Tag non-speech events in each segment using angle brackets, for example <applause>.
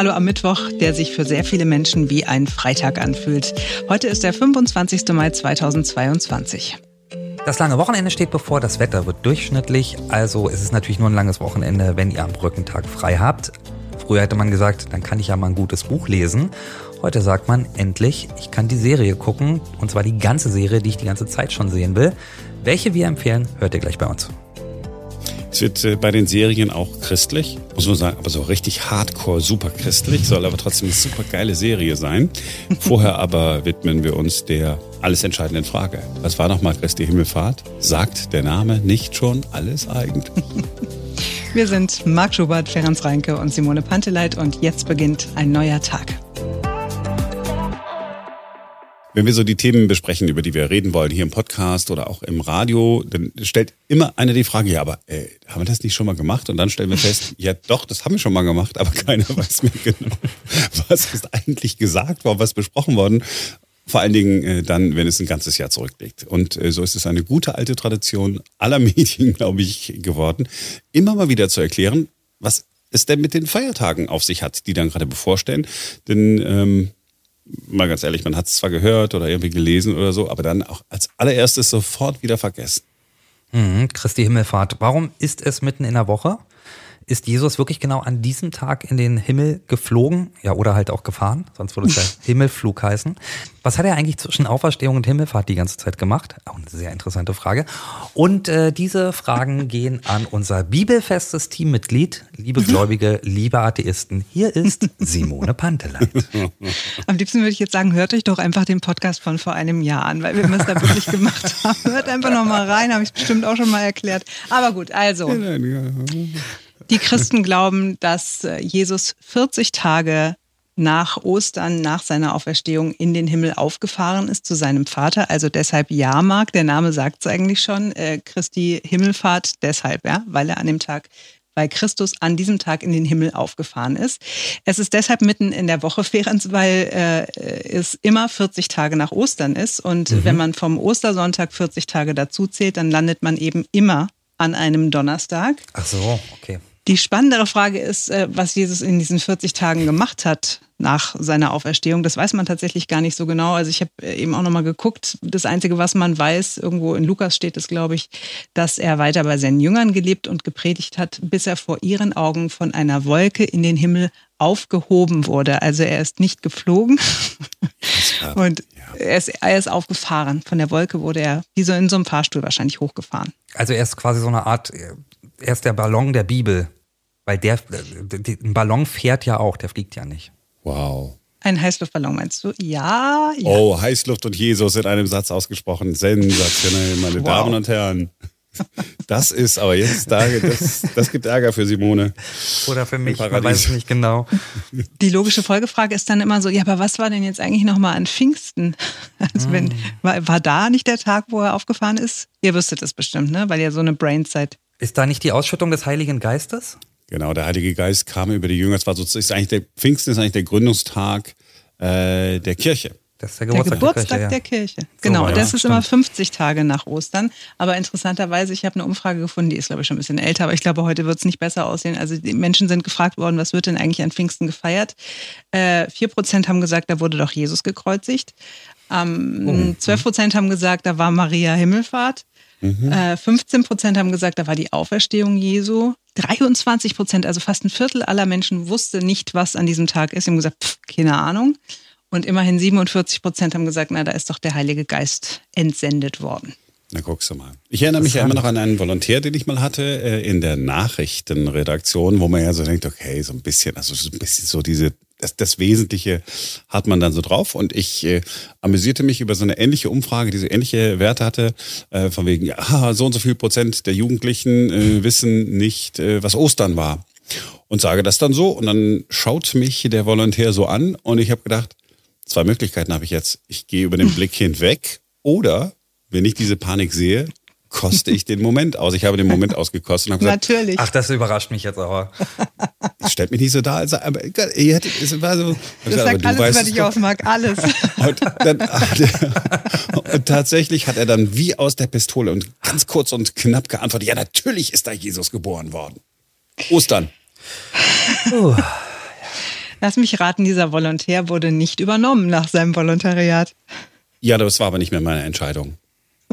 Hallo am Mittwoch, der sich für sehr viele Menschen wie ein Freitag anfühlt. Heute ist der 25. Mai 2022. Das lange Wochenende steht bevor, das Wetter wird durchschnittlich, also ist es natürlich nur ein langes Wochenende, wenn ihr am Brückentag frei habt. Früher hätte man gesagt, dann kann ich ja mal ein gutes Buch lesen. Heute sagt man endlich, ich kann die Serie gucken, und zwar die ganze Serie, die ich die ganze Zeit schon sehen will. Welche wir empfehlen, hört ihr gleich bei uns. Es wird äh, bei den Serien auch christlich, muss man sagen, aber so richtig hardcore super christlich, soll aber trotzdem eine super geile Serie sein. Vorher <laughs> aber widmen wir uns der alles entscheidenden Frage. Was war nochmal Christi Himmelfahrt? Sagt der Name nicht schon alles eigentlich? <laughs> Wir sind Marc Schubert, Ferenc Reinke und Simone Panteleit und jetzt beginnt ein neuer Tag. Wenn wir so die Themen besprechen, über die wir reden wollen, hier im Podcast oder auch im Radio, dann stellt immer einer die Frage, ja, aber äh, haben wir das nicht schon mal gemacht? Und dann stellen wir fest, <laughs> ja doch, das haben wir schon mal gemacht, aber keiner <laughs> weiß mehr genau, was ist eigentlich gesagt worden, was besprochen worden. Vor allen Dingen äh, dann, wenn es ein ganzes Jahr zurückliegt. Und äh, so ist es eine gute alte Tradition aller <laughs> Medien, glaube ich, geworden, immer mal wieder zu erklären, was es denn mit den Feiertagen auf sich hat, die dann gerade bevorstehen. Denn ähm, mal ganz ehrlich, man hat es zwar gehört oder irgendwie gelesen oder so, aber dann auch als allererstes sofort wieder vergessen. Mhm, Christi Himmelfahrt. Warum ist es mitten in der Woche? Ist Jesus wirklich genau an diesem Tag in den Himmel geflogen? Ja, oder halt auch gefahren, sonst würde es ja <laughs> Himmelflug heißen. Was hat er eigentlich zwischen Auferstehung und Himmelfahrt die ganze Zeit gemacht? Auch eine sehr interessante Frage. Und äh, diese Fragen <laughs> gehen an unser bibelfestes Teammitglied, liebe Gläubige, liebe Atheisten. Hier ist Simone Panteleit. <laughs> Am liebsten würde ich jetzt sagen, hört euch doch einfach den Podcast von vor einem Jahr an, weil wir es da wirklich gemacht haben. Hört einfach noch mal rein, habe ich bestimmt auch schon mal erklärt. Aber gut, also. Die Christen glauben, dass äh, Jesus 40 Tage nach Ostern, nach seiner Auferstehung in den Himmel aufgefahren ist zu seinem Vater. Also deshalb Jahrmarkt, der Name sagt es eigentlich schon, äh, Christi Himmelfahrt deshalb, ja, weil er an dem Tag weil Christus an diesem Tag in den Himmel aufgefahren ist. Es ist deshalb mitten in der Woche, Ferenc, weil äh, es immer 40 Tage nach Ostern ist. Und mhm. wenn man vom Ostersonntag 40 Tage dazu zählt, dann landet man eben immer an einem Donnerstag. Ach so, okay. Die spannendere Frage ist, äh, was Jesus in diesen 40 Tagen gemacht hat nach seiner Auferstehung. Das weiß man tatsächlich gar nicht so genau. Also ich habe äh, eben auch nochmal geguckt. Das Einzige, was man weiß, irgendwo in Lukas steht es, glaube ich, dass er weiter bei seinen Jüngern gelebt und gepredigt hat, bis er vor ihren Augen von einer Wolke in den Himmel aufgehoben wurde. Also er ist nicht geflogen und er ist, er ist aufgefahren. Von der Wolke wurde er wie so in so einem Fahrstuhl wahrscheinlich hochgefahren. Also er ist quasi so eine Art er ist der Ballon der Bibel. Weil der, ein Ballon fährt ja auch, der fliegt ja nicht. Wow. Ein Heißluftballon meinst du? Ja, ja. Oh, Heißluft und Jesus in einem Satz ausgesprochen. Sensationell, meine wow. Damen und Herren. Das ist aber jetzt, das, das gibt Ärger für Simone. Oder für mich, man weiß es nicht genau. Die logische Folgefrage ist dann immer so, ja, aber was war denn jetzt eigentlich nochmal an Pfingsten? Also wenn, hm. war, war da nicht der Tag, wo er aufgefahren ist? Ihr wüsstet es bestimmt, ne? Weil ihr so eine Brain seid. Ist da nicht die Ausschüttung des Heiligen Geistes? Genau, der Heilige Geist kam über die Jünger. Es war sozusagen ist eigentlich der Pfingsten ist eigentlich der Gründungstag äh, der Kirche. Das ist der Geburtstag der, Geburtstag der Kirche. Der Kirche. Genau, so, ja, das ist stimmt. immer 50 Tage nach Ostern. Aber interessanterweise, ich habe eine Umfrage gefunden, die ist, glaube ich, schon ein bisschen älter, aber ich glaube, heute wird es nicht besser aussehen. Also die Menschen sind gefragt worden, was wird denn eigentlich an Pfingsten gefeiert? Äh, 4% haben gesagt, da wurde doch Jesus gekreuzigt. Ähm, 12% haben gesagt, da war Maria Himmelfahrt. Mhm. Äh, 15 Prozent haben gesagt, da war die Auferstehung Jesu. 23 Prozent, also fast ein Viertel aller Menschen wusste nicht, was an diesem Tag ist. Sie haben gesagt, pff, keine Ahnung. Und immerhin 47 Prozent haben gesagt, na, da ist doch der Heilige Geist entsendet worden. Na, guckst du mal. Ich erinnere mich ja immer noch an einen Volontär, den ich mal hatte äh, in der Nachrichtenredaktion, wo man ja so denkt, okay, so ein bisschen, also so ein bisschen so diese das, das Wesentliche hat man dann so drauf. Und ich äh, amüsierte mich über so eine ähnliche Umfrage, die so ähnliche Werte hatte, äh, von wegen, ja, so und so viel Prozent der Jugendlichen äh, wissen nicht, äh, was Ostern war. Und sage das dann so. Und dann schaut mich der Volontär so an und ich habe gedacht, zwei Möglichkeiten habe ich jetzt. Ich gehe über den <laughs> Blick hinweg oder wenn ich diese Panik sehe, koste ich den Moment aus. Ich habe den Moment ausgekostet und habe gesagt, Natürlich. Ach, das überrascht mich jetzt aber. stellt mich nicht so dar, also, aber ihr hättet, es war so. Das gesagt, sagt alles weißt dich aus, Marc, alles. <laughs> Und, dann, und tatsächlich hat er dann wie aus der Pistole und ganz kurz und knapp geantwortet, ja, natürlich ist da Jesus geboren worden. Ostern. Uh. Lass mich raten, dieser Volontär wurde nicht übernommen nach seinem Volontariat. Ja, das war aber nicht mehr meine Entscheidung.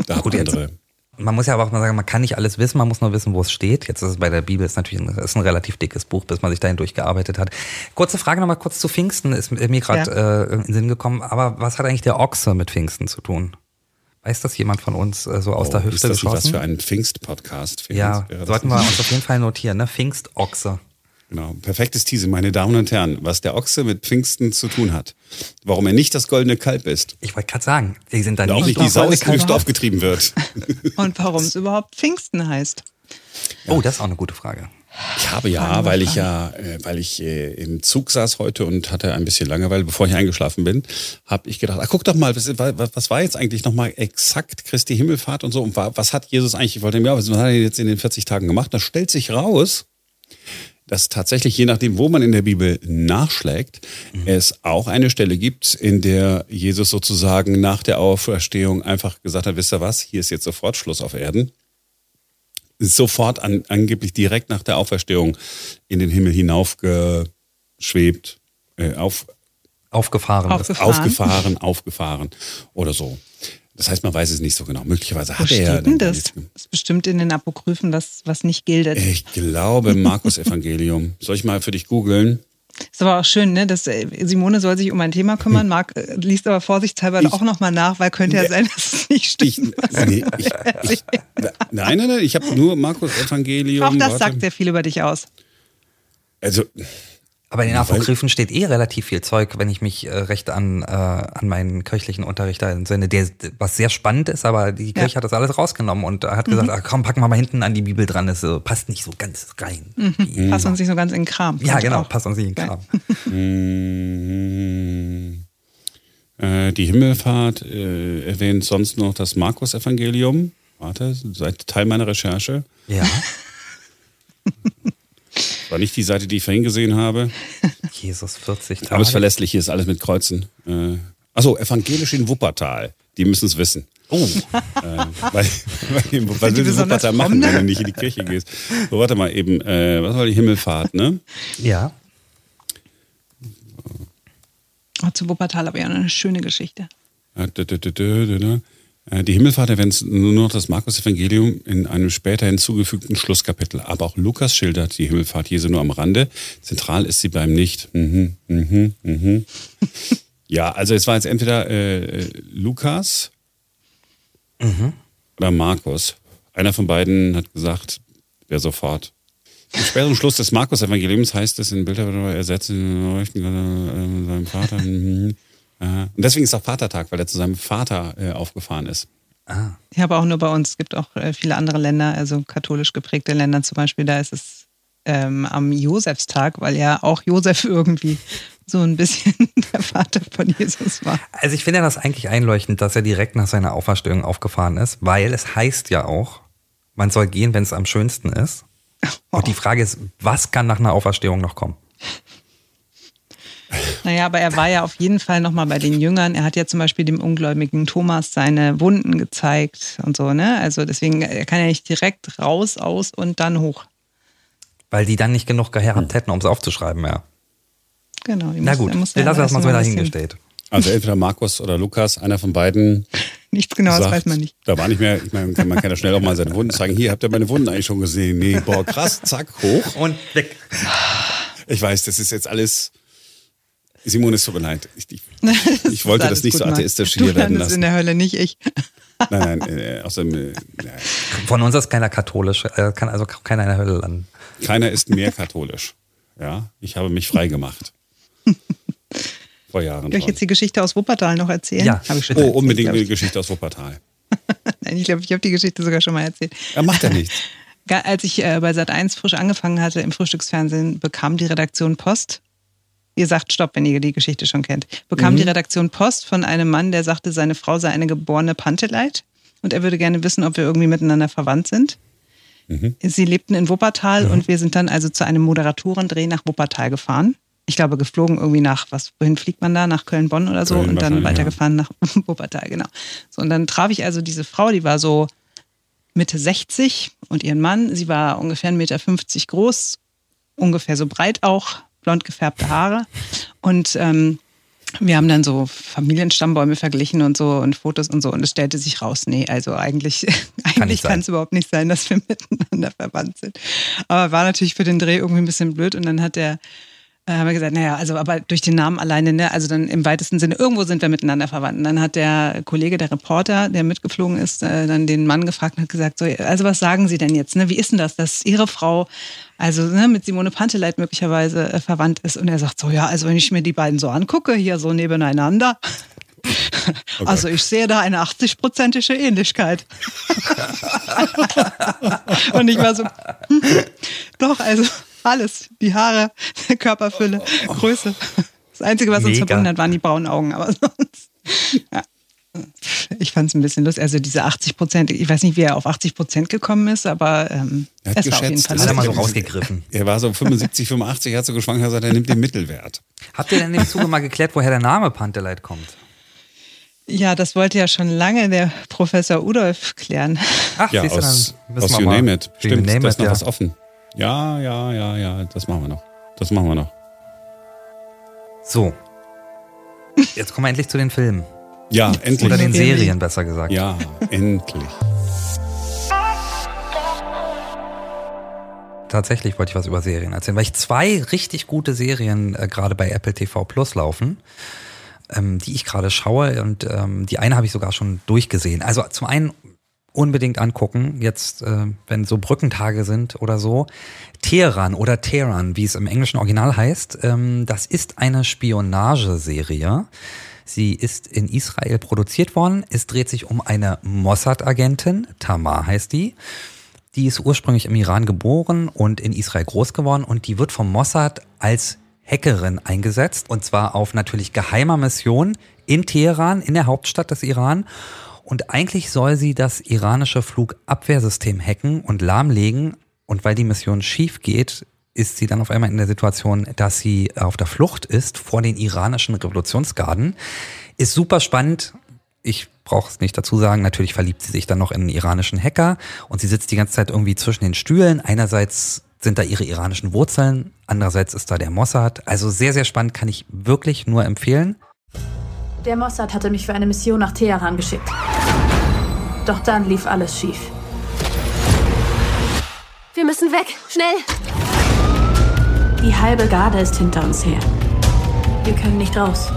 Da Gut, andere. Jetzt, man muss ja aber auch mal sagen, man kann nicht alles wissen, man muss nur wissen, wo es steht. Jetzt ist es bei der Bibel, ist natürlich ein, ist ein relativ dickes Buch, bis man sich dahin durchgearbeitet hat. Kurze Frage nochmal kurz zu Pfingsten, ist mir gerade ja. äh, in den Sinn gekommen. Aber was hat eigentlich der Ochse mit Pfingsten zu tun? Weiß das jemand von uns äh, so aus oh, der Hüfte ist das geschossen? was für ein Pfingst-Podcast? Ja, sollten wir uns auf jeden Fall notieren, ne? Pfingst-Ochse. Genau, perfektes Teasing, meine Damen und Herren, was der Ochse mit Pfingsten zu tun hat. Warum er nicht das goldene Kalb ist. Ich wollte gerade sagen, die sind dann nicht die Sau ist, die Dorf getrieben wird. <laughs> und warum es überhaupt Pfingsten heißt. Ja. Oh, das ist auch eine gute Frage. Ich habe ja, weil ich ja, äh, weil ich äh, im Zug saß heute und hatte ein bisschen Langeweile, bevor ich eingeschlafen bin, habe ich gedacht, ach, guck doch mal, was, was war jetzt eigentlich nochmal exakt Christi Himmelfahrt und so und was hat Jesus eigentlich, ich wollte mir, was hat er jetzt in den 40 Tagen gemacht? Da stellt sich raus, dass tatsächlich, je nachdem, wo man in der Bibel nachschlägt, mhm. es auch eine Stelle gibt, in der Jesus sozusagen nach der Auferstehung einfach gesagt hat, wisst ihr was, hier ist jetzt sofort Schluss auf Erden. Sofort an, angeblich direkt nach der Auferstehung in den Himmel hinaufgeschwebt, äh, auf, aufgefahren, aufgefahren, aufgefahren, aufgefahren oder so. Das heißt, man weiß es nicht so genau. Möglicherweise Wo hat er ja. Denn das? das ist bestimmt in den Apokryphen, das, was nicht gilt. Ich glaube, Markus <laughs> Evangelium. Soll ich mal für dich googeln? Ist aber auch schön, ne? Dass äh, Simone soll sich um ein Thema kümmern. Marc äh, liest aber vorsichtshalber ich, auch nochmal nach, weil könnte ja sein, dass es nicht stimmt. Ich, nee, ich, ich, nein, nein, nein, ich habe nur Markus Evangelium. Auch das Warte. sagt sehr viel über dich aus. Also, aber in den Apokryphen steht eh relativ viel Zeug, wenn ich mich äh, recht an, äh, an meinen kirchlichen Unterricht entsinne, der, was sehr spannend ist, aber die Kirche ja. hat das alles rausgenommen und hat gesagt, mhm. ach, komm, packen wir mal hinten an die Bibel dran, das so, passt nicht so ganz rein. Mhm. mhm. Passt uns nicht so ganz in den Kram. Ja, genau, auch. passt uns nicht in den Kram. Mhm. äh, die Himmelfahrt äh, erwähnt sonst noch das Markus-Evangelium. Warte, seid Teil meiner Recherche. Ja. <laughs> War nicht die Seite, die ich vorhin gesehen habe. <laughs> Jesus, 40 Tage. Aber es verlässlich hier ist alles mit Kreuzen. Äh, achso, evangelisch in Wuppertal. Die müssen es wissen. Oh. äh, weil, weil, was willst du Wuppertal machen, wenn du nicht in die Kirche gehst? So, warte mal eben. Äh, was war die Himmelfahrt, ne? Ja. Oh, zu Wuppertal aber ja eine schöne Geschichte. Äh, äh, die Himmelfahrt erwähnt nur noch das Markus-Evangelium in einem später hinzugefügten Schlusskapitel. Aber auch Lukas schildert die Himmelfahrt Jesu nur am Rande. Zentral ist sie beim Nicht. Mhm, mhm, mhm. <laughs> ja, also es war jetzt entweder äh, Lukas mhm. oder Markus. Einer von beiden hat gesagt, wer sofort. Im späteren Schluss des Markus-Evangeliums heißt es in Bilder, er setzt seinem Vater. Und deswegen ist auch Vatertag, weil er zu seinem Vater äh, aufgefahren ist. Ah. Ja, aber auch nur bei uns. Es gibt auch äh, viele andere Länder, also katholisch geprägte Länder zum Beispiel. Da ist es ähm, am Josefstag, weil ja auch Josef irgendwie <laughs> so ein bisschen <laughs> der Vater von Jesus war. Also ich finde das eigentlich einleuchtend, dass er direkt nach seiner Auferstehung aufgefahren ist, weil es heißt ja auch, man soll gehen, wenn es am schönsten ist. <laughs> Und die Frage ist, was kann nach einer Auferstehung noch kommen? Naja, aber er war ja auf jeden Fall nochmal bei den Jüngern. Er hat ja zum Beispiel dem ungläubigen Thomas seine Wunden gezeigt und so, ne? Also deswegen er kann er nicht direkt raus, aus und dann hoch. Weil die dann nicht genug gehabt hätten, um es aufzuschreiben, ja. Genau. Na gut, wir lassen das mal so dahingestellt. Also entweder Markus oder Lukas, einer von beiden. <laughs> Nichts genaues sagt, weiß man nicht. Da war nicht mehr, ich meine, man kann ja schnell auch mal seine Wunden zeigen. Hier, habt ihr meine Wunden eigentlich schon gesehen? Nee, boah, krass, zack, hoch. Und weg. Ich weiß, das ist jetzt alles Simon, es tut mir leid. Ich, ich, <laughs> ich wollte das, nicht so atheistisch hier werden lassen. in der Hölle, nicht ich. <laughs> Nein, nein, äh, außerdem. Äh, Von uns ist keiner katholisch, äh, kann also keiner in der Hölle landen. Keiner ist mehr katholisch. Ja, ich habe mich frei gemacht. <laughs> Vor Jahren. Soll ich jetzt die Geschichte aus Wuppertal noch erzählen? Ja, habe ich schon. Oh, unbedingt die Geschichte aus Wuppertal. Nein, ich glaube, ich habe die Geschichte sogar schon mal erzählt. Er macht ja nichts. Als ich äh, bei Sat1 frisch angefangen hatte im Frühstücksfernsehen, bekam die Redaktion Post ihr sagt Stopp, wenn ihr die Geschichte schon kennt, bekam mhm. die Redaktion Post von einem Mann, der sagte, seine Frau sei eine geborene Panteleit und er würde gerne wissen, ob wir irgendwie miteinander verwandt sind. Mhm. Sie lebten in Wuppertal mhm. und wir sind dann also zu einem Moderatorendreh nach Wuppertal gefahren. Ich glaube, geflogen irgendwie nach, was, wohin fliegt man da? Nach Köln-Bonn oder so Köln und dann weitergefahren ja. nach <laughs> Wuppertal, genau. So, und dann traf ich also diese Frau, die war so Mitte 60 und ihren Mann, sie war ungefähr 1,50 Meter groß, ungefähr so breit auch, blond gefärbte Haare. Und ähm, wir haben dann so Familienstammbäume verglichen und so und Fotos und so und es stellte sich raus, nee, also eigentlich, <laughs> eigentlich kann es überhaupt nicht sein, dass wir <laughs> miteinander verwandt sind. Aber war natürlich für den Dreh irgendwie ein bisschen blöd und dann hat der haben wir gesagt, naja, also aber durch den Namen alleine, ne, also dann im weitesten Sinne, irgendwo sind wir miteinander verwandt. Und dann hat der Kollege, der Reporter, der mitgeflogen ist, äh, dann den Mann gefragt und hat gesagt, so, also was sagen Sie denn jetzt, ne? Wie ist denn das, dass Ihre Frau also ne, mit Simone Panteleit möglicherweise äh, verwandt ist? Und er sagt so, ja, also wenn ich mir die beiden so angucke, hier so nebeneinander, <laughs> Okay. Also ich sehe da eine 80-prozentige Ähnlichkeit. <laughs> und ich war so, hm, doch, also alles. Die Haare, <laughs> Körperfülle, Größe. Das Einzige, was uns verbunden hat, waren die braunen Augen. Aber <laughs> sonst, ja. Ich fand es ein bisschen lustig. Also diese 80 Prozent, ich weiß nicht, wie er auf 80 Prozent gekommen ist, aber ähm, er hat es war auf jeden Fall. Hat er mal so rausgegriffen. Er war so 75, 85, hat so geschwankt, hat gesagt, er nimmt den Mittelwert. Habt ihr denn im Zuge mal geklärt, woher der Name Panteleit kommt? Ja, das wollte ja schon lange der Professor Udolf klären. Ach, ja, aus, aus You Name It. Stimmt, da ist noch ja. was offen. Ja, ja, ja, ja, das machen wir noch. Das machen wir noch. So. Jetzt kommen wir endlich zu den Filmen. Ja, endlich. Oder den Serien, besser gesagt. Ja, endlich. Tatsächlich wollte ich was über Serien erzählen, weil ich zwei richtig gute Serien äh, gerade bei Apple TV Plus laufen, ähm, die ich gerade schaue und ähm, die eine habe ich sogar schon durchgesehen. Also zum einen unbedingt angucken, jetzt äh, wenn so Brückentage sind oder so. Teheran oder Teheran, wie es im englischen Original heißt, ähm, das ist eine Spionageserie. Sie ist in Israel produziert worden. Es dreht sich um eine Mossad-Agentin, Tamar heißt die. Die ist ursprünglich im Iran geboren und in Israel groß geworden und die wird vom Mossad als Hackerin eingesetzt und zwar auf natürlich geheimer Mission in Teheran, in der Hauptstadt des Iran und eigentlich soll sie das iranische Flugabwehrsystem hacken und lahmlegen. Und weil die Mission schief geht, ist sie dann auf einmal in der Situation, dass sie auf der Flucht ist vor den iranischen Revolutionsgarden. Ist super spannend. Ich brauche es nicht dazu sagen. Natürlich verliebt sie sich dann noch in einen iranischen Hacker und sie sitzt die ganze Zeit irgendwie zwischen den Stühlen. Einerseits sind da ihre iranischen Wurzeln, andererseits ist da der Mossad. Also sehr, sehr spannend, kann ich wirklich nur empfehlen. Der Mossad hatte mich für eine Mission nach Teheran geschickt. Doch dann lief alles schief. Wir müssen weg, schnell! Die halbe Garde ist hinter uns her. Wir können nicht raus.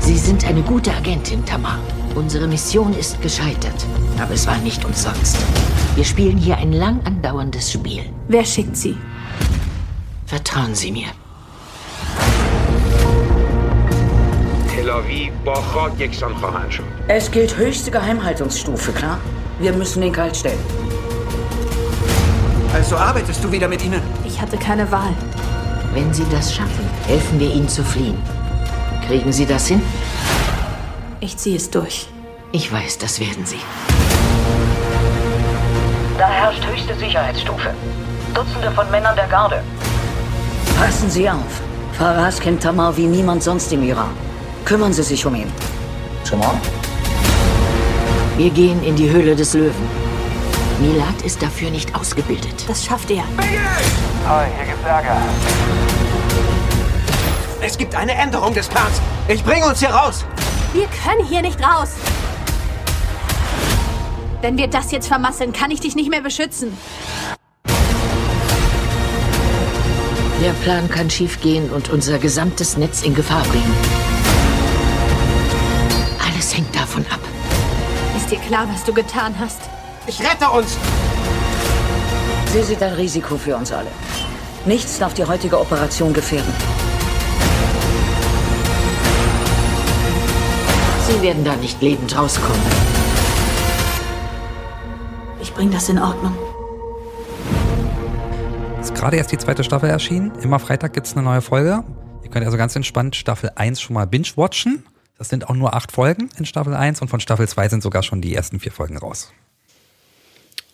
Sie sind eine gute Agentin, Tamar. Unsere Mission ist gescheitert, aber es war nicht umsonst. Wir spielen hier ein lang andauerndes Spiel. Wer schickt Sie? Vertrauen Sie mir. Es gilt höchste Geheimhaltungsstufe, klar? Wir müssen den kalt stellen. Also arbeitest du wieder mit ihnen? Ich hatte keine Wahl. Wenn Sie das schaffen, helfen wir Ihnen zu fliehen. Kriegen Sie das hin? Ich ziehe es durch. Ich weiß, das werden Sie. Da herrscht höchste Sicherheitsstufe. Dutzende von Männern der Garde. Passen Sie auf. Faraz kennt Tamar wie niemand sonst im Iran. Kümmern Sie sich um ihn. Schon mal? Wir gehen in die Höhle des Löwen. Milad ist dafür nicht ausgebildet. Das schafft er. Hi, hier gibt's Ärger. Es gibt eine Änderung des Plans. Ich bringe uns hier raus. Wir können hier nicht raus. Wenn wir das jetzt vermasseln, kann ich dich nicht mehr beschützen. Der Plan kann schiefgehen und unser gesamtes Netz in Gefahr bringen. Klar, was du getan hast? Ich rette uns! Sie sind ein Risiko für uns alle. Nichts darf die heutige Operation gefährden. Sie werden da nicht lebend rauskommen. Ich bringe das in Ordnung. Ist gerade erst die zweite Staffel erschienen. Immer Freitag gibt es eine neue Folge. Ihr könnt also ganz entspannt Staffel 1 schon mal binge-watchen. Das sind auch nur acht Folgen in Staffel 1 und von Staffel 2 sind sogar schon die ersten vier Folgen raus.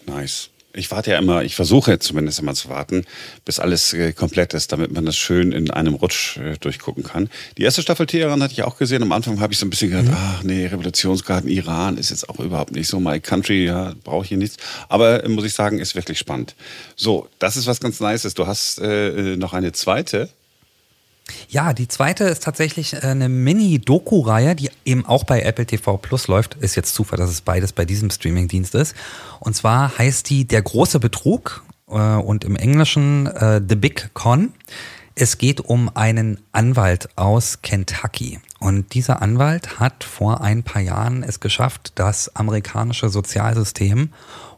Nice. Ich warte ja immer, ich versuche zumindest immer zu warten, bis alles äh, komplett ist, damit man das schön in einem Rutsch äh, durchgucken kann. Die erste Staffel Teheran hatte ich auch gesehen. Am Anfang habe ich so ein bisschen gedacht, mhm. ach nee, Revolutionsgarten Iran ist jetzt auch überhaupt nicht so my country, ja, brauche ich hier nichts. Aber äh, muss ich sagen, ist wirklich spannend. So, das ist was ganz Nices. Du hast äh, noch eine zweite ja, die zweite ist tatsächlich äh, eine Mini-Doku-Reihe, die eben auch bei Apple TV Plus läuft. Ist jetzt Zufall, dass es beides bei diesem Streaming-Dienst ist. Und zwar heißt die Der große Betrug äh, und im Englischen äh, The Big Con. Es geht um einen Anwalt aus Kentucky. Und dieser Anwalt hat vor ein paar Jahren es geschafft, das amerikanische Sozialsystem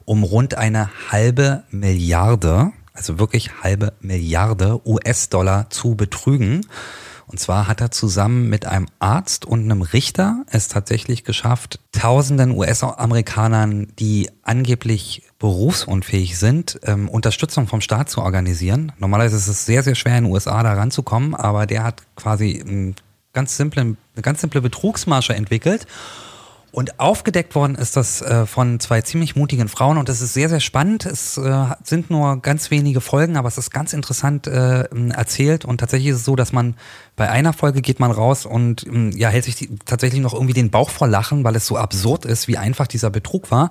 um rund eine halbe Milliarde also wirklich halbe Milliarde US-Dollar zu betrügen. Und zwar hat er zusammen mit einem Arzt und einem Richter es tatsächlich geschafft, tausenden US-Amerikanern, die angeblich berufsunfähig sind, ähm, Unterstützung vom Staat zu organisieren. Normalerweise ist es sehr, sehr schwer in den USA da ranzukommen, aber der hat quasi einen ganz simplen, eine ganz simple Betrugsmasche entwickelt und aufgedeckt worden ist das äh, von zwei ziemlich mutigen Frauen und das ist sehr, sehr spannend. Es äh, sind nur ganz wenige Folgen, aber es ist ganz interessant äh, erzählt und tatsächlich ist es so, dass man bei einer Folge geht man raus und ähm, ja, hält sich die, tatsächlich noch irgendwie den Bauch vor Lachen, weil es so absurd ist, wie einfach dieser Betrug war.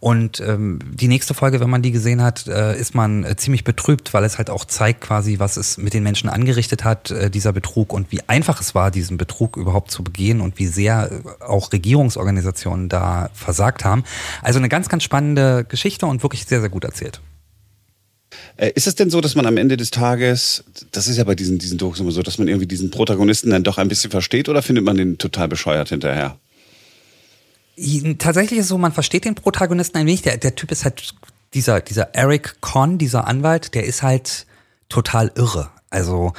Und ähm, die nächste Folge, wenn man die gesehen hat, äh, ist man äh, ziemlich betrübt, weil es halt auch zeigt quasi, was es mit den Menschen angerichtet hat, äh, dieser Betrug und wie einfach es war, diesen Betrug überhaupt zu begehen und wie sehr äh, auch Regierungsorganisationen da versagt haben. Also eine ganz, ganz spannende Geschichte und wirklich sehr, sehr gut erzählt. Äh, ist es denn so, dass man am Ende des Tages, das ist ja bei diesen, diesen Dokus immer so, dass man irgendwie diesen Protagonisten dann doch ein bisschen versteht oder findet man den total bescheuert hinterher? Tatsächlich ist es so, man versteht den Protagonisten ein wenig. Der, der Typ ist halt dieser, dieser Eric Conn, dieser Anwalt, der ist halt total irre. Also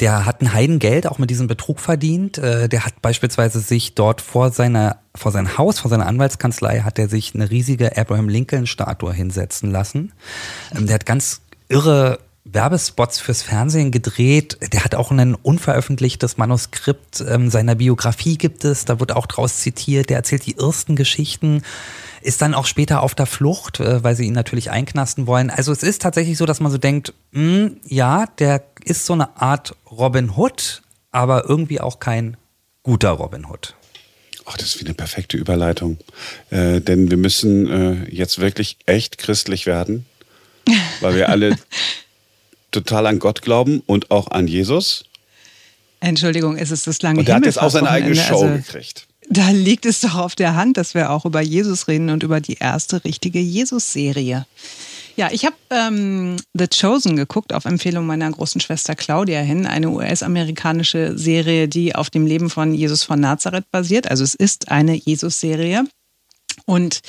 der hat ein Heidengeld auch mit diesem Betrug verdient. Äh, der hat beispielsweise sich dort vor seiner, vor sein Haus, vor seiner Anwaltskanzlei, hat er sich eine riesige Abraham Lincoln Statue hinsetzen lassen. Ähm, der hat ganz irre Werbespots fürs Fernsehen gedreht. Der hat auch ein unveröffentlichtes Manuskript ähm, seiner Biografie gibt es. Da wird auch draus zitiert. Der erzählt die ersten Geschichten, ist dann auch später auf der Flucht, äh, weil sie ihn natürlich einknasten wollen. Also es ist tatsächlich so, dass man so denkt, mh, hm, ja, der ist so eine Art Robin Hood, aber irgendwie auch kein guter Robin Hood. Ach, das ist wie eine perfekte Überleitung. Äh, denn wir müssen äh, jetzt wirklich echt christlich werden, weil wir alle <laughs> total an Gott glauben und auch an Jesus. Entschuldigung, es ist das lange Und der hat jetzt auch seine eigene Show also, gekriegt. Da liegt es doch auf der Hand, dass wir auch über Jesus reden und über die erste richtige Jesus-Serie. Ja, ich habe ähm, The Chosen geguckt auf Empfehlung meiner großen Schwester Claudia hin, eine US-amerikanische Serie, die auf dem Leben von Jesus von Nazareth basiert. Also es ist eine Jesus-Serie. Und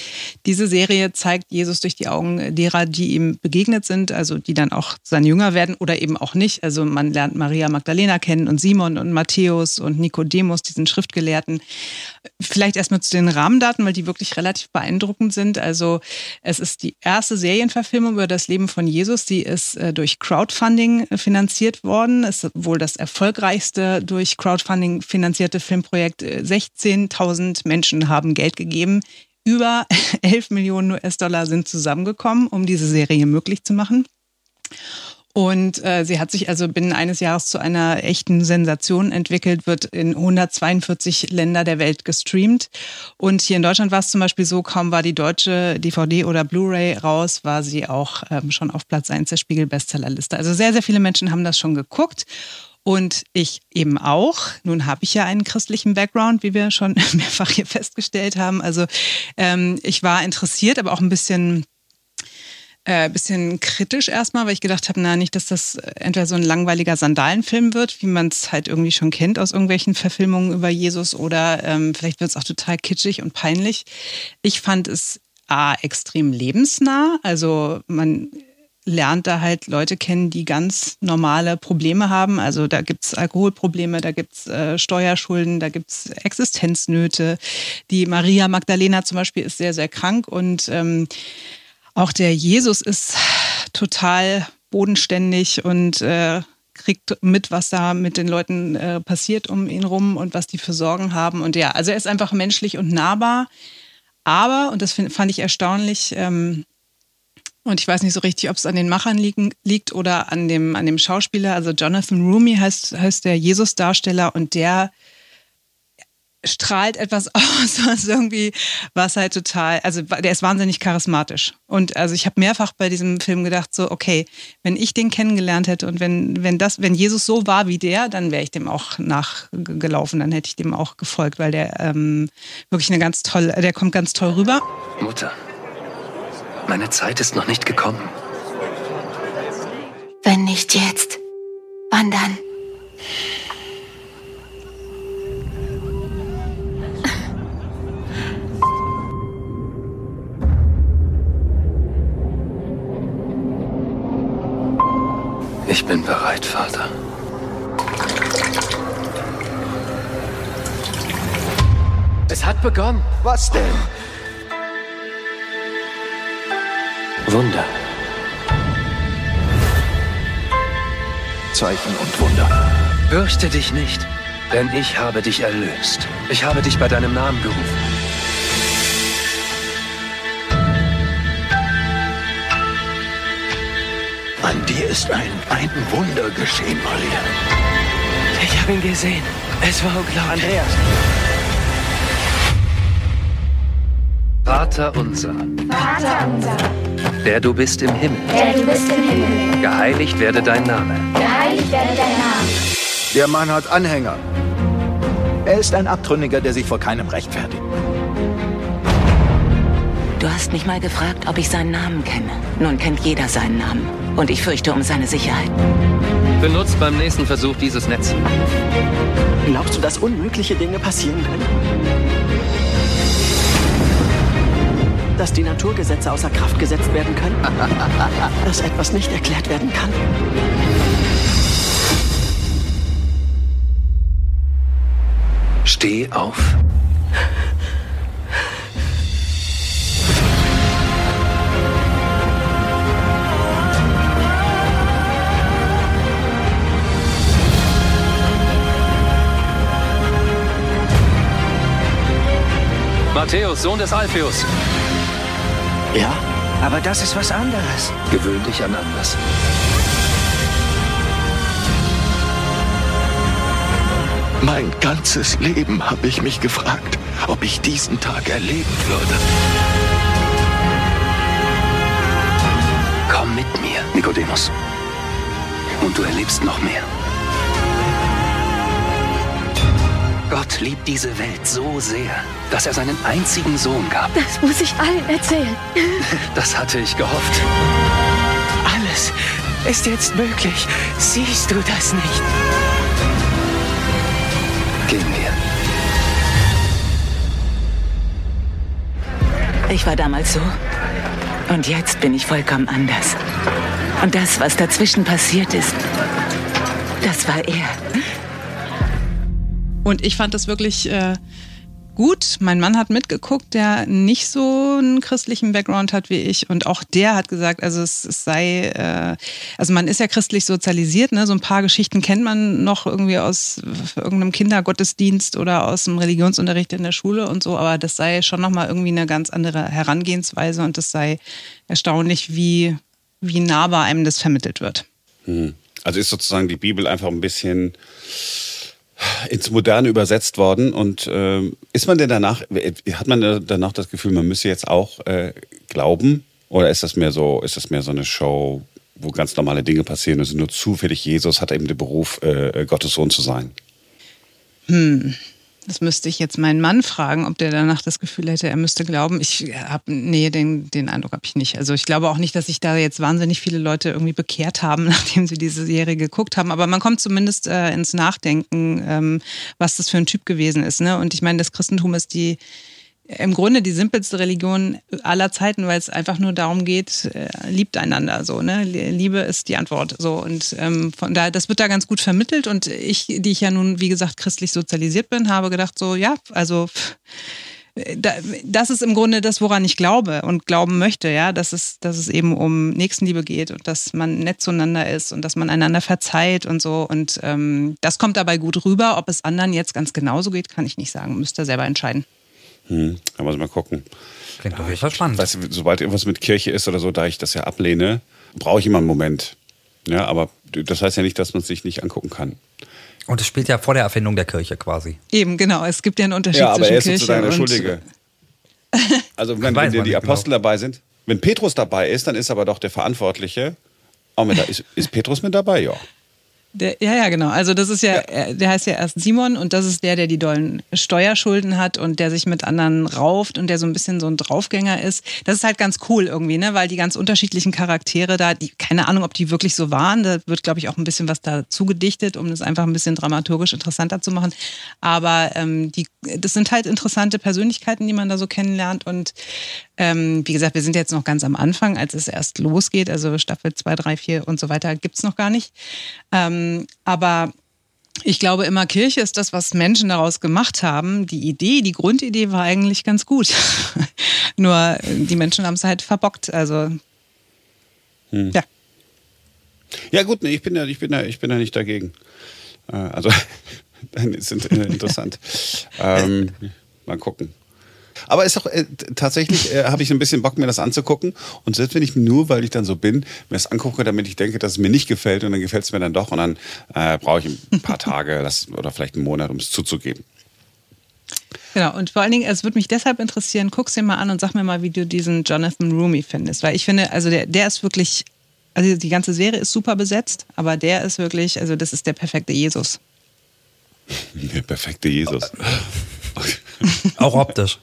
diese Serie zeigt Jesus durch die Augen derer, die ihm begegnet sind, also die dann auch sein Jünger werden oder eben auch nicht. Also man lernt Maria Magdalena kennen und Simon und Matthäus und Nikodemus, diesen Schriftgelehrten. Vielleicht erstmal zu den Rahmendaten, weil die wirklich relativ beeindruckend sind. Also es ist die erste Serienverfilmung über das Leben von Jesus. Die ist äh, durch Crowdfunding finanziert worden. Es ist wohl das erfolgreichste durch Crowdfunding finanzierte Filmprojekt. 16.000 Menschen haben Geld gegeben über <laughs> 11 Millionen US-Dollar sind zusammengekommen, um diese Serie möglich zu machen. Und äh, sie hat sich also binnen eines Jahres zu einer echten Sensation entwickelt, wird in 142 Länder der Welt gestreamt. Und hier in Deutschland war es zum Beispiel so, kaum war die deutsche DVD oder Blu-ray raus, war sie auch ähm, schon auf Platz 1 der Spiegel-Bestsellerliste. Also sehr, sehr viele Menschen haben das schon geguckt. Und ich eben auch. Nun habe ich ja einen christlichen Background, wie wir schon <laughs> mehrfach hier festgestellt haben. Also ähm, ich war interessiert, aber auch ein bisschen äh, bisschen kritisch erstmal, weil ich gedacht habe, na nicht, dass das entweder so ein langweiliger Sandalenfilm wird, wie man es halt irgendwie schon kennt aus irgendwelchen Verfilmungen über Jesus, oder ähm, vielleicht wird es auch total kitschig und peinlich. Ich fand es A, extrem lebensnah. Also man lernt da halt Leute kennen, die ganz normale Probleme haben. Also da gibt's Alkoholprobleme, da gibt's äh, Steuerschulden, da gibt's Existenznöte. Die Maria Magdalena zum Beispiel ist sehr, sehr krank und ähm, auch der Jesus ist total bodenständig und äh, kriegt mit, was da mit den Leuten äh, passiert um ihn rum und was die für Sorgen haben. Und ja, also er ist einfach menschlich und nahbar. Aber, und das find, fand ich erstaunlich, ähm, Und ich weiß nicht so richtig, ob es an den Machern liegen, liegt oder an dem, an dem Schauspieler. Also Jonathan Rumi heißt, heißt der Jesus-Darsteller und der strahlt etwas <laughs> aus, was irgendwie, was halt total, also der ist wahnsinnig charismatisch. Und also ich habe mehrfach bei diesem Film gedacht, so, okay, wenn ich den kennengelernt hätte und wenn, wenn das, wenn Jesus so war wie der, dann wäre ich dem auch nachgelaufen, dann hätte ich dem auch gefolgt, weil der ähm, wirklich eine ganz tolle, der kommt ganz toll rüber. Mutter, meine Zeit ist noch nicht gekommen. Wenn nicht jetzt, wann dann? Ich bin bereit, Vater. Es hat begonnen. Was denn? Wunder. Zeichen und Wunder. Fürchte dich nicht, denn ich habe dich erlöst. Ich habe dich bei deinem Namen gerufen. An dir ist ein, ein Wunder geschehen, Maria. Ich habe ihn gesehen. Es war unglaublich. Andreas. Vater unser, Vater unser, der du bist im Himmel. der du bist im Himmel, Geheiligt werde dein Name. geheiligt werde dein Name. Der Mann hat Anhänger. Er ist ein Abtrünniger, der sich vor keinem rechtfertigt. Du hast mich mal gefragt, ob ich seinen Namen kenne. Nun kennt jeder seinen Namen. Und ich fürchte um seine Sicherheit. Benutzt beim nächsten Versuch dieses Netz. Glaubst du, dass unmögliche Dinge passieren können? Dass die Naturgesetze außer Kraft gesetzt werden können? <laughs> Dass etwas nicht erklärt werden kann? Steh auf. Matthäus, Sohn des Alpheus. Ja? Aber das ist was anderes. Gewöhn dich an anders. Mein ganzes Leben habe ich mich gefragt, ob ich diesen Tag erleben würde. Komm mit mir, Nikodemus. Und du erlebst noch mehr. Gott liebt diese Welt so sehr, dass er seinen einzigen Sohn gab. Das muss ich allen erzählen. <laughs> Das hatte ich gehofft. Alles ist jetzt möglich. Siehst du das nicht? Gehen wir. Ich war damals so. Und jetzt bin ich vollkommen anders. Und das, was dazwischen passiert ist, das war er. Und ich fand das wirklich äh, gut. Mein Mann hat mitgeguckt, der nicht so einen christlichen Background hat wie ich. Und auch der hat gesagt, also es, es sei, äh, also man ist ja christlich sozialisiert, ne? So ein paar Geschichten kennt man noch irgendwie aus irgendeinem Kindergottesdienst oder aus dem Religionsunterricht in der Schule und so, aber das sei schon nochmal irgendwie eine ganz andere Herangehensweise und das sei erstaunlich, wie, wie nahbar einem das vermittelt wird. Hm. Also ist sozusagen die Bibel einfach ein bisschen ins Moderne übersetzt worden. Und äh, ist man denn danach, hat man danach das Gefühl, man müsse jetzt auch äh, glauben? Oder ist das mehr so, ist das mehr so eine Show, wo ganz normale Dinge passieren? Also nur zufällig Jesus hat eben den Beruf, äh, Gottes Sohn zu sein. Hm. Das müsste ich jetzt meinen Mann fragen, ob der danach das Gefühl hätte, er müsste glauben. Ich habe, nee, den, den Eindruck habe ich nicht. Also ich glaube auch nicht, dass sich da jetzt wahnsinnig viele Leute irgendwie bekehrt haben, <laughs> nachdem sie diese Serie geguckt haben. Aber man kommt zumindest äh, ins Nachdenken, ähm, was das für ein Typ gewesen ist. Ne? Und ich meine, das Christentum ist die im Grunde die simpelste Religion aller Zeiten, weil es einfach nur darum geht, äh, liebt einander so, ne? Liebe ist die Antwort so und ähm, von daher, das wird da ganz gut vermittelt und ich, die ich ja nun wie gesagt christlich sozialisiert bin, habe gedacht so, ja, also das ist im Grunde das, woran ich glaube und glauben möchte, ja, dass es, dass es eben um Nächstenliebe geht und dass man nett zueinander ist und dass man einander verzeiht und so. Und ähm, das kommt dabei gut rüber. Ob es anderen jetzt ganz genauso geht, kann ich nicht sagen. Müsst ihr selber entscheiden. Hm, muss ich mal gucken. Klingt auf jeden Fall spannend. Weißt du, sobald irgendwas mit Kirche ist oder so, da ich das ja ablehne, brauche ich immer einen Moment. Ja, aber das heißt ja nicht, dass man es sich nicht angucken kann. Und es spielt ja vor der Erfindung der Kirche quasi. Eben, genau. Es gibt ja einen Unterschied Ja, aber zwischen er ist Kirche sozusagen der und Schuldige. <laughs> Also wenn, wenn dir man die nicht Apostel dabei sind, wenn Petrus dabei ist, dann ist aber doch der Verantwortliche auch mit da. Ist, ist Petrus mit dabei? Ja. Der, ja, ja, genau. Also das ist ja, äh, der heißt ja erst Simon und das ist der, der die dollen Steuerschulden hat und der sich mit anderen rauft und der so ein bisschen so ein Draufgänger ist. Das ist halt ganz cool irgendwie, ne? Weil die ganz unterschiedlichen Charaktere da, die, keine Ahnung, ob die wirklich so waren. Da wird, glaube ich, auch ein bisschen was dazu gedichtet, um das einfach ein bisschen dramaturgisch interessanter zu machen. Aber ähm, die, das sind halt interessante Persönlichkeiten, die man da so kennenlernt. Und ähm, wie gesagt, wir sind jetzt noch ganz am Anfang, als es erst losgeht. Also Staffel 2, 3, 4 und so weiter gibt's noch gar nicht. Ähm, aber ich glaube immer, Kirche ist das, was Menschen daraus gemacht haben. Die Idee, die Grundidee war eigentlich ganz gut. <laughs> Nur die Menschen haben es halt verbockt. Also Hm. ja. Ja gut, nee, ich bin ja, ich bin ja, ich bin ja nicht dagegen. Äh, also <laughs> ist int- äh, interessant. <laughs> ähm, mal gucken. Aber ist doch äh, tatsächlich äh, habe ich ein bisschen Bock mir das anzugucken und selbst wenn ich nur, weil ich dann so bin, mir das angucke, damit ich denke, dass es mir nicht gefällt und dann gefällt es mir dann doch und dann äh, brauche ich ein paar Tage <laughs> lass, oder vielleicht einen Monat, um es zuzugeben. Genau, und vor allen Dingen, es würde mich deshalb interessieren, guck's dir mal an und sag mir mal, wie du diesen Jonathan Rumi findest. Weil ich finde, also der, der ist wirklich, also die ganze Serie ist super besetzt, aber der ist wirklich, also das ist der perfekte Jesus. <laughs> Der perfekte Jesus. <laughs> Auch optisch.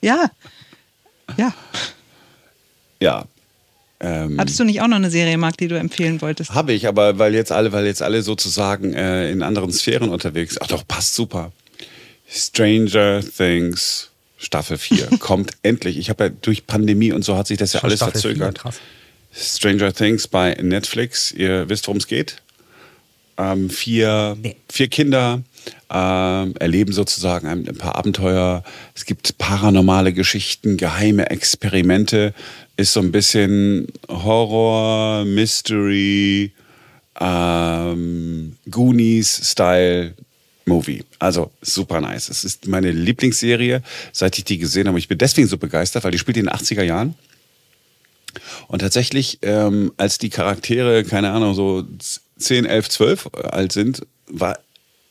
Ja. Ja. Ja. Ähm, Hattest du nicht auch noch eine Serie, Marc, die du empfehlen wolltest? Habe ich, aber weil jetzt alle, weil jetzt alle sozusagen äh, in anderen Sphären unterwegs sind. Ach doch, passt super. Stranger Things Staffel 4 <laughs> kommt endlich. Ich habe ja durch Pandemie und so hat sich das ja Schon alles Staffel verzögert. krass. Stranger Things bei Netflix. Ihr wisst, worum es geht. Ähm, vier, vier Kinder ähm, erleben sozusagen ein, ein paar Abenteuer. Es gibt paranormale Geschichten, geheime Experimente. Ist so ein bisschen Horror, Mystery, ähm, Goonies-Style. Movie. Also super nice. Es ist meine Lieblingsserie, seit ich die gesehen habe. Ich bin deswegen so begeistert, weil die spielt in den 80er Jahren. Und tatsächlich, ähm, als die Charaktere, keine Ahnung, so 10, 11, 12 alt sind, war,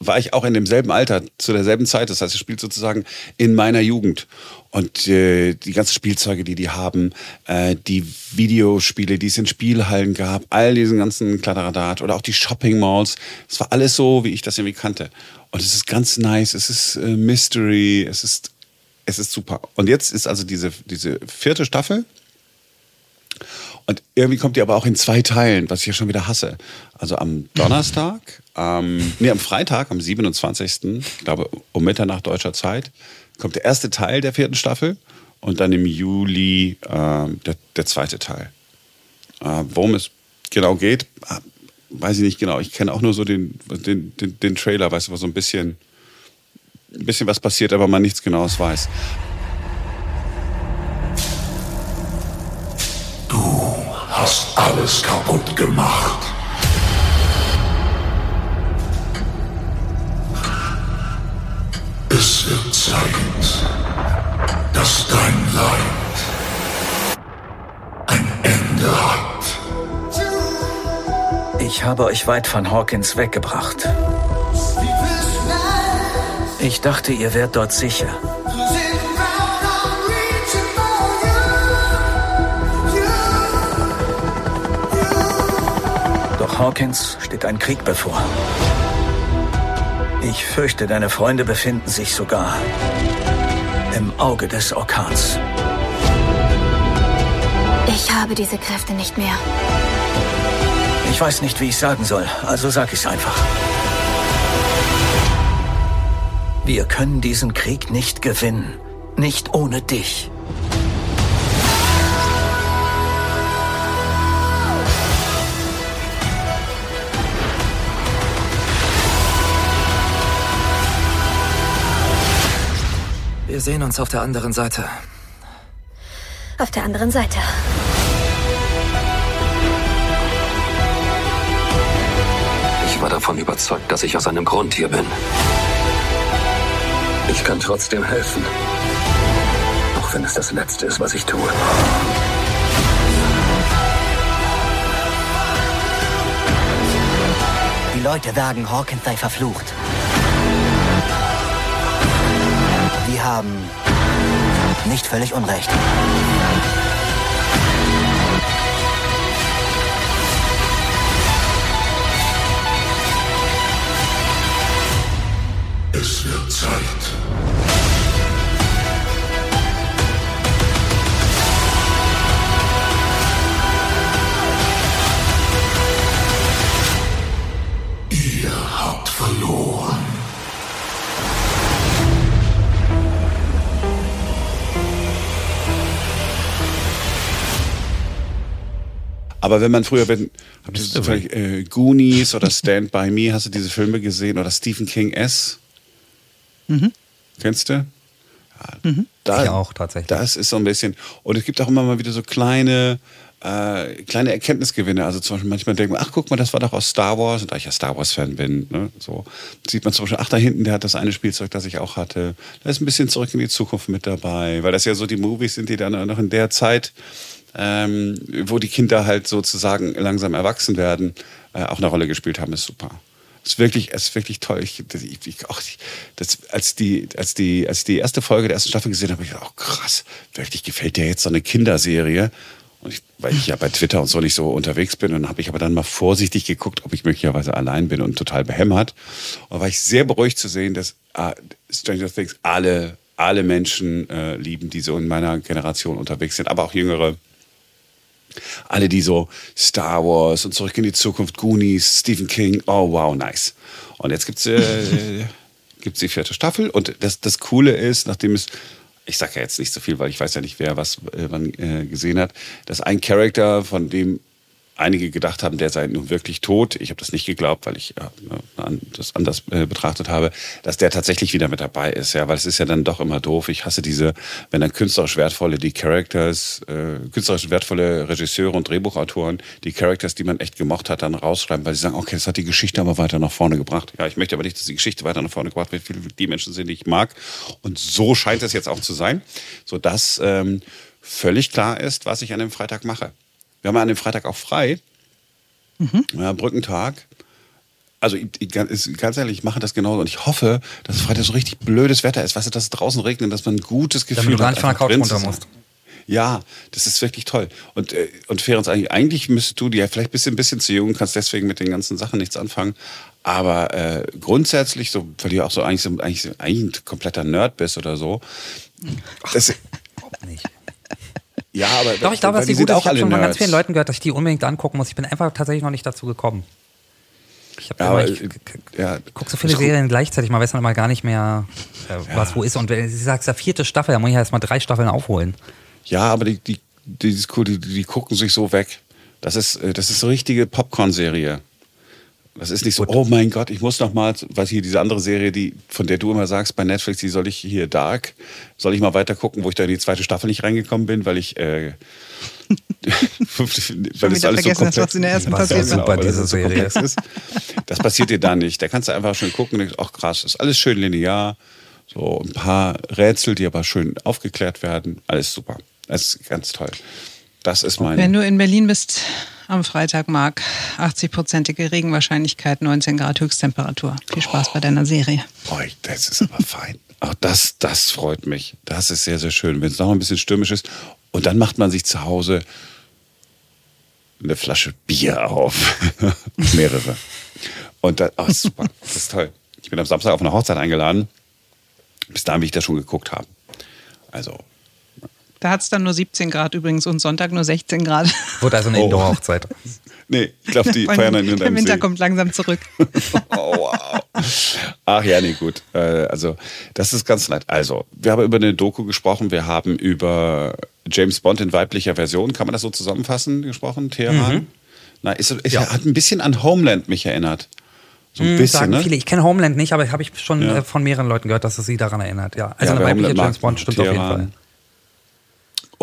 war ich auch in demselben Alter, zu derselben Zeit. Das heißt, es spielt sozusagen in meiner Jugend. Und äh, die ganzen Spielzeuge, die die haben, äh, die Videospiele, die es in Spielhallen gab, all diesen ganzen Kladderadat oder auch die Shopping Malls, es war alles so, wie ich das irgendwie kannte. Und es ist ganz nice, es ist äh, Mystery, es ist, es ist super. Und jetzt ist also diese, diese vierte Staffel, und irgendwie kommt die aber auch in zwei Teilen, was ich ja schon wieder hasse. Also am Donnerstag, ähm, nee, am Freitag, am 27., ich glaube um Mitternacht deutscher Zeit, kommt der erste Teil der vierten Staffel und dann im Juli ähm, der, der zweite Teil. Äh, worum es genau geht, äh, weiß ich nicht genau. Ich kenne auch nur so den, den, den, den Trailer, weißt du, so ein bisschen, ein bisschen was passiert, aber man nichts Genaues weiß. Hast alles kaputt gemacht. Es wird Zeit, dass dein Leid ein Ende hat. Ich habe euch weit von Hawkins weggebracht. Ich dachte, ihr wärt dort sicher. Hawkins steht ein Krieg bevor. Ich fürchte, deine Freunde befinden sich sogar im Auge des Orkans. Ich habe diese Kräfte nicht mehr. Ich weiß nicht, wie ich sagen soll, also sag ich's einfach. Wir können diesen Krieg nicht gewinnen. Nicht ohne dich. Sehen uns auf der anderen Seite. Auf der anderen Seite. Ich war davon überzeugt, dass ich aus einem Grund hier bin. Ich kann trotzdem helfen. auch wenn es das Letzte ist, was ich tue. Die Leute sagen, Hawkins sei verflucht. Haben nicht völlig Unrecht. Es wird Aber wenn man früher, wenn, habt ihr zufällig, äh, Goonies oder Stand By Me, hast du diese Filme gesehen? Oder Stephen King S? Mhm. Kennst du? Mhm. Da, Ich auch tatsächlich. Das ist so ein bisschen. Und es gibt auch immer mal wieder so kleine, äh, kleine Erkenntnisgewinne. Also zum Beispiel manchmal denkt man, ach guck mal, das war doch aus Star Wars. Und da ich ja Star Wars-Fan bin, ne, so sieht man zum Beispiel, ach da hinten, der hat das eine Spielzeug, das ich auch hatte. Da ist ein bisschen zurück in die Zukunft mit dabei. Weil das ja so die Movies sind, die dann noch in der Zeit, ähm, wo die Kinder halt sozusagen langsam erwachsen werden, äh, auch eine Rolle gespielt haben, ist super. Ist wirklich, ist wirklich toll. Ich, ich, ich, auch, das, als, die, als, die, als ich die erste Folge der ersten Staffel gesehen habe, habe ich gedacht, oh krass, wirklich gefällt dir jetzt so eine Kinderserie. Und ich, weil ich ja bei Twitter und so nicht so unterwegs bin, und habe ich aber dann mal vorsichtig geguckt, ob ich möglicherweise allein bin und total behämmert. Und war ich sehr beruhigt zu sehen, dass ah, Stranger Things alle, alle Menschen äh, lieben, die so in meiner Generation unterwegs sind, aber auch jüngere alle, die so Star Wars und Zurück in die Zukunft, Goonies, Stephen King, oh wow, nice. Und jetzt gibt's äh, <laughs> gibt's die vierte Staffel und das, das Coole ist, nachdem es, ich sage ja jetzt nicht so viel, weil ich weiß ja nicht, wer was äh, wann äh, gesehen hat, dass ein Charakter, von dem einige gedacht haben, der sei nun wirklich tot. Ich habe das nicht geglaubt, weil ich ne, das anders äh, betrachtet habe, dass der tatsächlich wieder mit dabei ist. Ja, weil es ist ja dann doch immer doof. Ich hasse diese, wenn dann künstlerisch wertvolle, die Characters, äh, künstlerisch wertvolle Regisseure und Drehbuchautoren, die Characters, die man echt gemocht hat, dann rausschreiben, weil sie sagen, okay, das hat die Geschichte aber weiter nach vorne gebracht. Ja, ich möchte aber nicht, dass die Geschichte weiter nach vorne gebracht wird, wie die Menschen sind, die ich mag. Und so scheint es jetzt auch zu sein, sodass ähm, völlig klar ist, was ich an dem Freitag mache. Wir haben an dem Freitag auch frei. Ja, Brückentag. Also ich, ich, ganz ehrlich, ich mache das genauso und ich hoffe, dass Freitag so richtig blödes Wetter ist, weißt du, dass es draußen regnet, dass man ein gutes Gefühl Damit du hat, nicht von der Couch runter musst. Ja, das ist wirklich toll. Und, äh, und Ferenc, eigentlich, eigentlich müsstest du, ja, vielleicht bist du ein bisschen zu jung, kannst deswegen mit den ganzen Sachen nichts anfangen. Aber äh, grundsätzlich, so, weil du ja auch so eigentlich, so, eigentlich, eigentlich ein kompletter Nerd bist oder so. Das, Ja, aber Doch, ich glaube, die sind gut ist. Ich habe schon von ganz vielen Leuten gehört, dass ich die unbedingt angucken muss. Ich bin einfach tatsächlich noch nicht dazu gekommen. Ich, Ja, immer, ich äh, ja, gucke so viele das Serien gleichzeitig, man weiß man immer gar nicht mehr, äh, was wo ist. Und wenn sie sagt, ja vierte Staffel, da muss ich erst mal drei Staffeln aufholen. Ja, aber die, die, die, die, die, gucken sich so weg. Das ist, äh, das ist so richtige Popcorn-Serie. Das ist nicht so, oh mein Gott, ich muss noch mal, was hier diese andere Serie, die, von der du immer sagst bei Netflix, die soll ich hier Dark, soll ich mal weiter gucken, wo ich da in die zweite Staffel nicht reingekommen bin, weil ich, äh, <laughs> weil das alles so komplex was in der ersten passiert ist. genau, Super, das diese so Serie. komplex ist. Das passiert dir da nicht. Da kannst du einfach schön gucken und denkst, ach krass, ist alles schön linear. So ein paar Rätsel, die aber schön aufgeklärt werden. Alles super. Das ist ganz toll. Das ist mein. Wenn du in Berlin bist am Freitag, Marc, 80-prozentige Regenwahrscheinlichkeit, 19 Grad Höchsttemperatur. Viel Spaß bei deiner Serie. Boah, das ist aber fein. Auch das, das freut mich. Das ist sehr, sehr schön, wenn es noch ein bisschen stürmisch ist. Und dann macht man sich zu Hause eine Flasche Bier auf. <laughs> Mehrere. Und das, oh, super. Das ist toll. Ich bin am Samstag auf eine Hochzeit eingeladen. Bis dahin will ich das schon geguckt haben. Also, Da hat es dann nur 17 Grad übrigens und Sonntag nur 16 Grad. Wurde also eine Oh. Indoor-Hochzeit. nee, ich glaube, die <laughs> Und feiern dann in der Winter See. kommt langsam zurück. <laughs> Oh, wow. Ach ja, nee, gut. Äh, also, das ist ganz nett. Also, wir haben über eine Doku gesprochen. Wir haben über James Bond in weiblicher Version, kann man das so zusammenfassen, gesprochen? Teheran? Mhm. Na, ist, ist, hat ein bisschen an Homeland mich erinnert. So ein Hm, bisschen, sagen ne? viele. Ich kenne Homeland nicht, aber habe ich schon Ja. äh, von mehreren Leuten gehört, dass es sie daran erinnert. Ja, also Ja, eine weibliche Homeland James Bond stimmt auf jeden Teheran. Fall.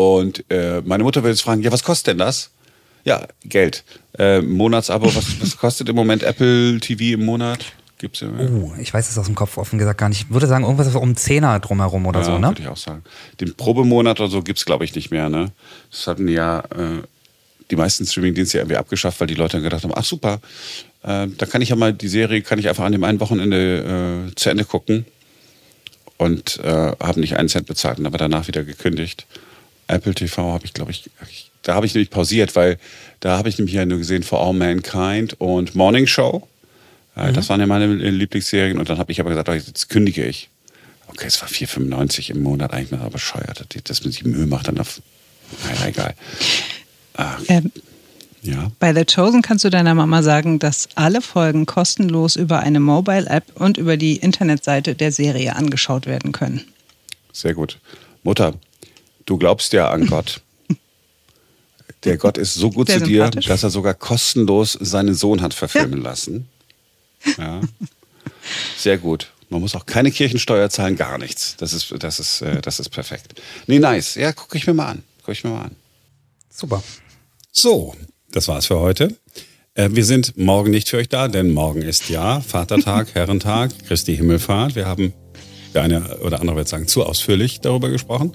Und äh, meine Mutter will jetzt fragen, ja, was kostet denn das? Ja, Geld. Äh, Monatsabo, was, was kostet im Moment Apple TV im Monat? Gibt's ja. Oh, ich weiß es aus dem Kopf offen gesagt gar nicht. Ich würde sagen, irgendwas um Zehner drumherum oder ja, so, ne? Würde ich auch sagen. Den Probemonat oder so gibt's glaube ich, nicht mehr, ne? Das hatten ja äh, die meisten Streamingdienste ja irgendwie abgeschafft, weil die Leute dann gedacht haben, ach super, äh, da kann ich ja mal die Serie, kann ich einfach an dem einen Wochenende äh, zu Ende gucken und äh, habe nicht einen Cent bezahlt und aber danach wieder gekündigt. Apple TV habe ich, glaube ich, da habe ich nämlich pausiert, weil da habe ich nämlich ja nur gesehen For All Mankind und Morning Show. Äh, Mhm. Das waren ja meine Lieblingsserien und dann habe ich aber gesagt, oh, jetzt kündige ich. Okay, es war 4,95 im Monat, eigentlich mal bescheuert, dass man sich Mühe macht, dann auf. Naja, egal. Ach, Ähm, ja. Bei The Chosen kannst du deiner Mama sagen, dass alle Folgen kostenlos über eine Mobile-App und über die Internetseite der Serie angeschaut werden können. Sehr gut. Mutter, du glaubst ja an Gott. <laughs> Der Gott ist so gut Sehr zu dir, dass er sogar kostenlos seinen Sohn hat verfilmen lassen. Ja. Sehr gut. Man muss auch keine Kirchensteuer zahlen, gar nichts. Das ist, das ist, äh, das ist perfekt. Nee, nice. Ja, gucke ich mir mal an. Gucke ich mir mal an. Super. So, das war's für heute. Äh, wir sind morgen nicht für euch da, denn morgen ist ja Vatertag, <laughs> Herrentag, Christi Himmelfahrt. Wir haben, der eine oder andere wird sagen, zu ausführlich darüber gesprochen.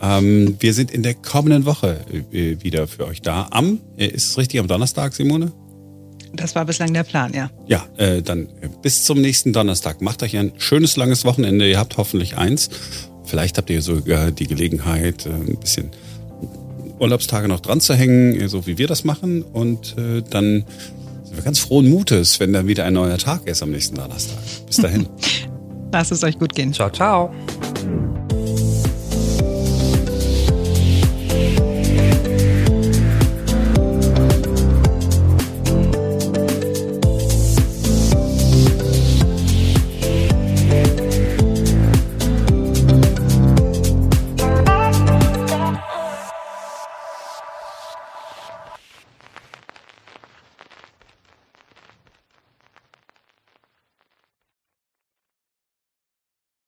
Ähm, wir sind in der kommenden Woche äh, wieder für euch da. Am, äh, ist es richtig, am Donnerstag, Simone? Das war bislang der Plan, ja. Ja, äh, dann äh, bis zum nächsten Donnerstag. Macht euch ein schönes, langes Wochenende. Ihr habt hoffentlich eins. Vielleicht habt ihr sogar die Gelegenheit, ein bisschen Urlaubstage noch dran zu hängen, so wie wir das machen. Und äh, dann sind wir ganz frohen Mutes, wenn dann wieder ein neuer Tag ist am nächsten Donnerstag. Bis dahin. <laughs> Lasst es euch gut gehen. Ciao, ciao.